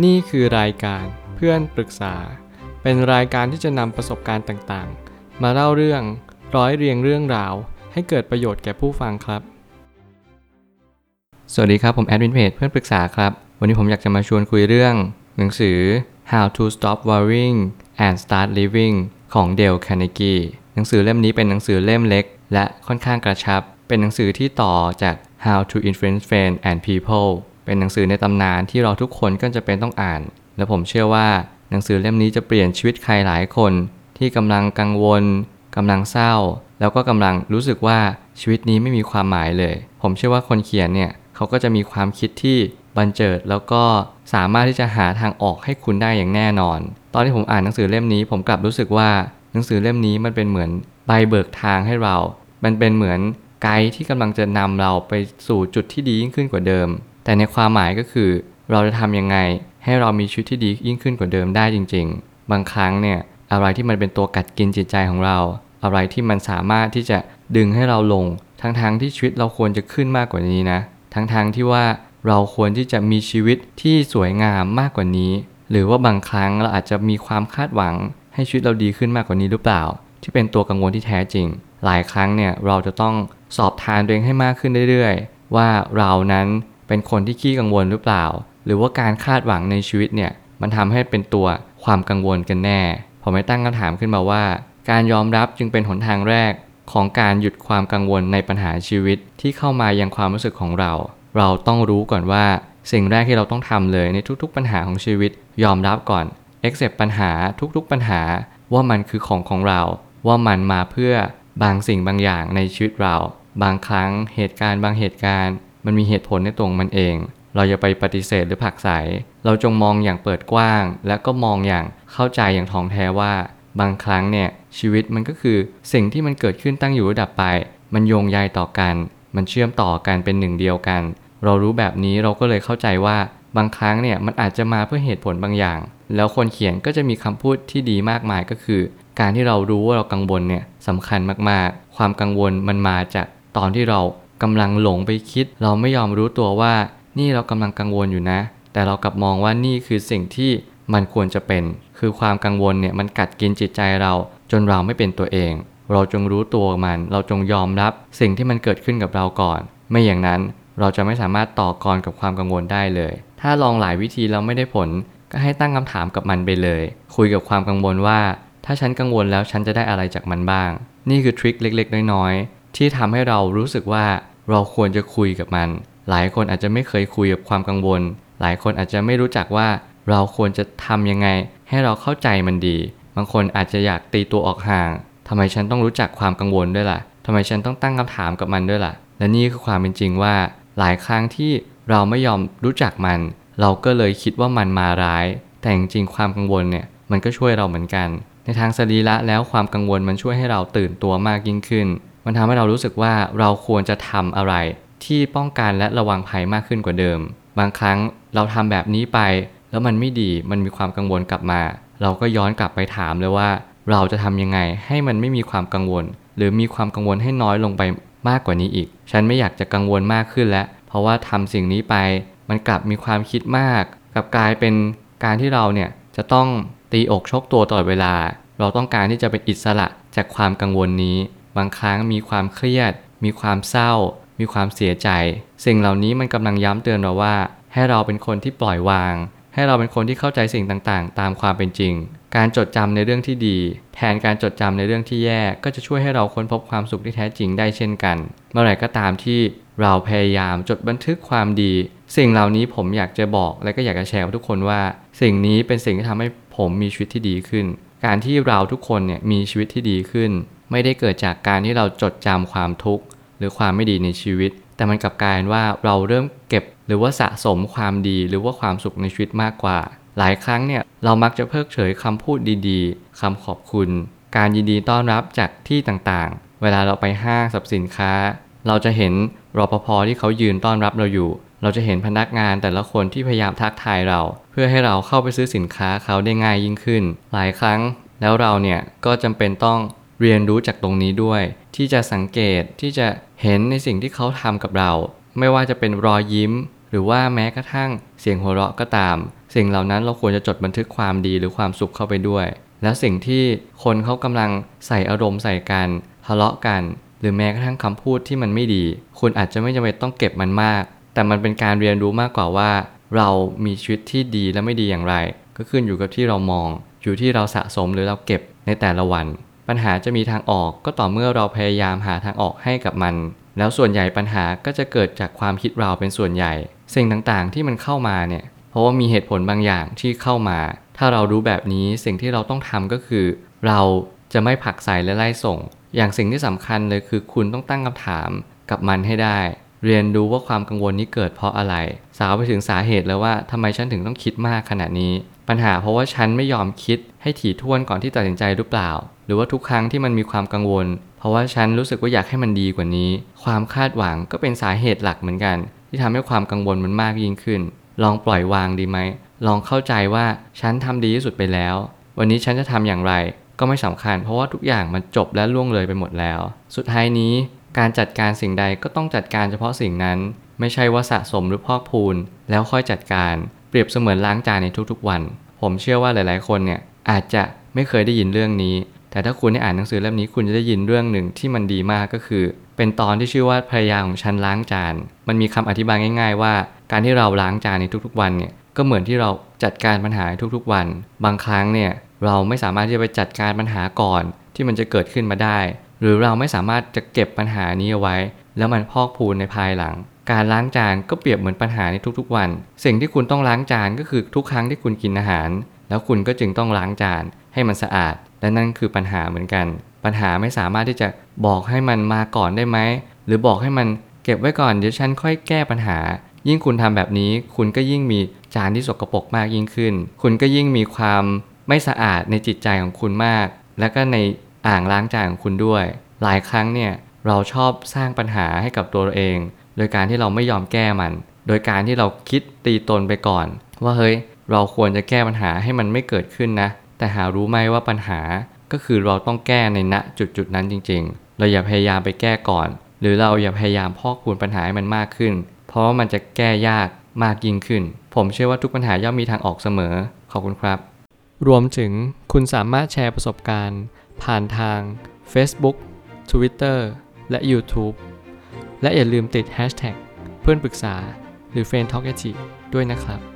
นี่คือรายการเพื่อนปรึกษา เป็นรายการที่จะนำประสบการณ์ต่างๆ มาเล่าเรื่องร้อยเรียงเรื่องราว ให้เกิดประโยชน์แก่ผู้ฟังครับ สวัสดีครับ ผมแอดมินเพจเพื่อนปรึกษาครับ วันนี้ผมอยากจะมาชวนคุยเรื่อง หนังสือ How to Stop Worrying and Start Living ของเดลคาเนกีหนังสือเล่มนี้เป็นหนังสือเล่มเล็ก และค่อนข้างกระชับ เป็นหนังสือที่ต่อจาก How to Influence Friends and People เป็นหนังสือในตำนานที่เราทุกคนก็จะเป็นต้องอ่าน และผมเชื่อว่าหนังสือเล่มนี้จะเปลี่ยนชีวิตใครหลายคน ที่กำลังกังวลกำลังเศร้า แล้วก็กำลังรู้สึกว่าชีวิตนี้ไม่มีความหมายเลย ผมเชื่อว่าคนเขียนเนี่ยเขาก็จะมีความคิดที่บันเจิดแล้วก็สามารถที่จะหาทางออกให้คุณได้อย่างแน่นอน ตอนที่ผมอ่านหนังสือเล่มนี้ผมกลับรู้สึกว่าหนังสือเล่มนี้มันเป็นเหมือนใบเบิกทางให้เรา มันเป็นเหมือนไกด์ที่กำลังจะนำเราไปสู่จุดที่ดียิ่งขึ้นกว่าเดิม แต่ในความหมายก็คือ เราจะทำยังไง ให้เรามีชีวิตที่ดียิ่งขึ้นกว่าเดิมได้จริง ๆ บางครั้งเนี่ยอะไรที่มันเป็นตัวกัดกินจิตใจของเรา อะไรที่มันสามารถที่จะดึงให้เราลง ทั้งๆทที่ชีวิตเราควรจะขึ้นมากกว่านี้นะ ทั้งๆทที่ว่าเราควรที่จะมีชีวิตที่สวยงามมากกว่านี้ หรือว่าบางครั้งเราอาจจะมีความคาดหวัง ให้ชีวิตเราดีขึ้นมากกว่านี้หรือเปล่า ที่เป็นตัวกังวลที่แท้จริง หลายครั้งเนี่ยเราจะต้องสอบทานตัวเองให้มากขึ้นเรื่อยๆ ว่าเรานั้น เป็นคนที่ขี้กังวลหรือเปล่า หรือว่าการคาดหวังในชีวิตเนี่ยมันทำให้เป็นตัวความกังวลกันแน่ ผมไม่ตั้งคำถามขึ้นมาว่า การยอมรับจึงเป็นหนทางแรกของการหยุดความกังวลในปัญหาชีวิตที่เข้ามายังความรู้สึกของเรา เราต้องรู้ก่อนว่า สิ่งแรกที่เราต้องทำเลยในทุกๆปัญหาของชีวิต ยอมรับก่อน accept ปัญหาทุกๆปัญหาว่ามันคือของของเรา ว่ามันมาเพื่อบางสิ่งบางอย่างในชีวิตเรา บางครั้งเหตุการณ์บางเหตุการณ์ มันมีเหตุผลในตัวมันเอง เราอย่าไปปฏิเสธหรือผลักไสเราจงมองอย่างเปิดกว้าง และก็มองอย่างเข้าใจอย่างท่องแท้ว่า บางครั้งเนี่ยชีวิตมันก็คือสิ่งที่มันเกิดขึ้นตั้งอยู่ระดับไป มันโยงใยต่อกัน มันเชื่อมต่อกันเป็นหนึ่งเดียวกัน เรารู้แบบนี้เราก็เลยเข้าใจว่าบางครั้งเนี่ยมันอาจจะมาเพื่อเหตุผลบางอย่าง แล้วคนเขียนก็จะมีคำพูดที่ดีมากมายก็คือ การที่เรารู้ว่าเรากังวลเนี่ยสำคัญมากๆ ความกังวลมันมาจากตอนที่เรา กำลังหลงไปคิด เราไม่ยอมรู้ตัวว่านี่เรากำลังกังวลอยู่นะ แต่เรากลับมองว่านี่คือสิ่งที่มันควรจะเป็น คือความกังวลเนี่ยมันกัดกินจิตใจเรา จนเราไม่เป็นตัวเอง เราจงรู้ตัวมัน เราจงยอมรับสิ่งที่มันเกิดขึ้นกับเราก่อน ไม่อย่างนั้นเราจะไม่สามารถต่อกรกับความกังวลได้เลย ถ้าลองหลายวิธีแล้วไม่ได้ผล ก็ให้ตั้งคำถามกับมันไปเลย คุยกับความกังวลว่า ถ้าฉันกังวลแล้วฉันจะได้อะไรจากมันบ้าง นี่คือทริคเล็กๆ น้อยๆที่ทำให้เรารู้สึกว่า เราควรจะคุยกับมัน หลายคนอาจจะไม่เคยคุยกับความกังวล หลายคนอาจจะไม่รู้จักว่าเราควรจะทำยังไง ให้เราเข้าใจมันดี บางคนอาจจะอยากตีตัวออกห่างทำไมฉันต้องรู้จักความกังวลด้วยล่ะทำไมฉันต้องตั้งคำถามกับมันด้วยล่ะ และนี่คือความเป็นจริงว่า หลายครั้งที่เราไม่ยอมรู้จักมัน เราก็เลยคิดว่ามันมาร้าย แต่จริงๆความกังวลเนี่ยมันก็ช่วยเราเหมือนกัน ในทางสรีระแล้วความกังวลมันช่วยให้เราตื่นตัวมากยิ่งขึ้น มันทำให้เรารู้สึกว่าเราควรจะทำอะไร ที่ป้องกันและระวังภัยมากขึ้นกว่าเดิม บางครั้งเราทำแบบนี้ไป แล้วมันไม่ดีมันมีความกังวลกลับมา เราก็ย้อนกลับไปถามเลยว่า เราจะทำยังไงให้มันไม่มีความกังวล หรือมีความกังวลให้น้อยลงไปมากกว่านี้อีก ฉันไม่อยากจะกังวลมากขึ้นแล้ว เพราะว่าทำสิ่งนี้ไป มันกลับมีความคิดมากกลับกลายเป็นการที่เราเนี่ยจะต้องตีอกชกตัวตลอดเวลา เราต้องการที่จะเป็นอิสระจากความกังวลนี้ บางครั้งมีความเครียด มีความเศร้า มีความเสียใจ สิ่งเหล่านี้มันกำลังย้ำเตือนเราว่า ให้เราเป็นคนที่ปล่อยวาง ให้เราเป็นคนที่เข้าใจสิ่งต่างๆ ตามความเป็นจริง การจดจำในเรื่องที่ดี แทนการจดจำในเรื่องที่แย่ ก็จะช่วยให้เราค้นพบความสุขที่แท้จริงได้เช่นกัน เมื่อไหร่ก็ตามที่เราพยายามจดบันทึกความดี สิ่งเหล่านี้ผมอยากจะบอกและก็อยากจะแชร์กับทุกคนว่า สิ่งนี้เป็นสิ่งที่ทำให้ผมมีชีวิตที่ดีขึ้น การที่เราทุกคนเนี่ยมีชีวิตที่ดีขึ้น ไม่ได้เกิดจากการที่เราจดจำความทุกข์หรือความไม่ดีในชีวิต แต่มันกลับกลายเป็นว่าเราเริ่มเก็บหรือว่าสะสมความดีหรือว่าความสุขในชีวิตมากกว่า หลายครั้งเนี่ยเรามักจะเพิกเฉยคำพูดดีๆคำขอบคุณ การยินดีต้อนรับจากที่ต่างๆ เวลาเราไปห้างสรรพสินค้า เราจะเห็นรปภที่เขายืนต้อนรับเราอยู่ เราจะเห็นพนักงานแต่ละคนที่พยายามทักทายเรา เพื่อให้เราเข้าไปซื้อสินค้าเขาได้ง่ายยิ่งขึ้น หลายครั้งแล้วเราเนี่ยก็จำเป็นต้อง เรียนรู้จากตรงนี้ด้วย ที่จะสังเกตที่จะเห็นในสิ่งที่เขาทำกับเรา ไม่ว่าจะเป็นรอยยิ้ม หรือว่าแม้กระทั่งเสียงหัวเราะก็ตาม สิ่งเหล่านั้นเราควรจะจดบันทึกความดีหรือความสุขเข้าไปด้วย แล้วสิ่งที่คนเขากำลังใส่อารมณ์ใส่กันทะเลาะกัน หรือแม้กระทั่งคำพูดที่มันไม่ดี คุณอาจจะไม่จำเป็นต้องเก็บมันมาก แต่มันเป็นการเรียนรู้มากกว่าว่า เรามีชีวิตที่ดีและไม่ดีอย่างไร ก็ขึ้นอยู่กับที่เรามอง อยู่ที่เราสะสมหรือเราเก็บในแต่ละวัน ปัญหาจะมีทางออกก็ต่อเมื่อเราพยายามหาทางออกให้กับมัน แล้วส่วนใหญ่ปัญหาก็จะเกิดจากความคิดเราเป็นส่วนใหญ่ สิ่งต่างๆที่มันเข้ามาเนี่ยเพราะว่ามีเหตุผลบางอย่างที่เข้ามา ถ้าเรารู้แบบนี้สิ่งที่เราต้องทำก็คือ เราจะไม่ผลักใส่และไล่ส่ง อย่างสิ่งที่สำคัญเลยคือคุณต้องตั้งคำถามกับมันให้ได้ เรียนรู้ว่าความกังวลนี้เกิดเพราะอะไร สาวไปถึงสาเหตุแล้วว่าทำไมฉันถึงต้องคิดมากขนาดนี้ ปัญหาเพราะว่าฉันไม่ยอมคิดให้ถี่ถ้วนก่อนที่ตัดสินใจหรือเปล่า รือว่าทุกครั้งที่มันมีความกังวล เพราะว่าฉันรู้สึกว่าอยากให้มันดีกว่านี้ ความคาดหวังก็เป็นสาเหตุหลักเหมือนกัน ที่ทำให้ความกังวลมันมากยิ่งขึ้น ลองปล่อยวางดีไหม ลองเข้าใจว่าฉันทำดีที่สุดไปแล้ว วันนี้ฉันจะทำอย่างไร ก็ไม่สำคัญ เพราะว่าทุกอย่างมันจบและล่วงเลยไปหมดแล้ว สุดท้ายนี้การจัดการสิ่งใดก็ต้องจัดการเฉพาะสิ่งนั้น ไม่ใช่ว่าสะสมหรือพอกพูน แล้วค่อยจัดการเปรียบเสมือนล้างจานในทุกๆวัน ผมเชื่อว่าหลายๆ คนเนี่ยอาจจะไม่เคยได้ยินเรื่องนี้ แต่ถ้าคุณได้อ่านหนังสือเล่มนี้คุณจะได้ยินเรื่องหนึ่งที่มันดีมากก็คือ เป็นตอนที่ชื่อว่าภรรยาของฉันล้างจาน มันมีคำอธิบายง่าย ๆ ว่า การที่เราล้างจานในทุกๆ วันเนี่ยก็เหมือนที่เราจัดการปัญหาทุกๆ วัน บางครั้งเนี่ยเราไม่สามารถที่จะไปจัดการปัญหาก่อน ที่มันจะเกิดขึ้นมาได้ หรือเราไม่สามารถจะเก็บปัญหานี้เอาไว้ แล้วมันพอกพูนในภายหลัง การล้างจานก็เปรียบเหมือนปัญหาในทุกๆ วัน สิ่งที่คุณต้องล้างจานก็คือทุกครั้งที่คุณกินอาหาร แล้วคุณก็จึงต้องล้างจานให้มันสะอาด และนั่นคือปัญหาเหมือนกัน ปัญหาไม่สามารถที่จะบอกให้มันมาก่อนได้ไหม หรือบอกให้มันเก็บไว้ก่อนเดี๋ยวฉันค่อยแก้ปัญหา ยิ่งคุณทำแบบนี้ คุณก็ยิ่งมีจานที่สกปรกมากยิ่งขึ้น คุณก็ยิ่งมีความไม่สะอาดในจิตใจของคุณมาก และก็ในอ่างล้างจานของคุณด้วย หลายครั้งเนี่ยเราชอบสร้างปัญหาให้กับตัวเราเอง โดยการที่เราไม่ยอมแก้มัน โดยการที่เราคิดตีตนไปก่อน ว่าเฮ้ยเราควรจะแก้ปัญหาให้มันไม่เกิดขึ้นนะ แต่หารู้ไหมว่าปัญหาก็คือเราต้องแก้ในณจุดจุดนั้นจริง ๆ เราอย่าพยายามไปแก้ก่อน หรือเราอย่าพยายามพอกพูนปัญหาให้มันมากขึ้น เพราะว่ามันจะแก้ยากมากยิ่งขึ้น ผมเชื่อว่าทุกปัญหาย่อมมีทางออกเสมอ ขอบคุณครับ รวมถึงคุณสามารถแชร์ประสบการณ์ ผ่านทาง Facebook Twitter และ YouTube และอย่าลืมติด Hashtag เพื่อนปรึกษาหรือ f r ร e n d t a l k ด้วยนะครับ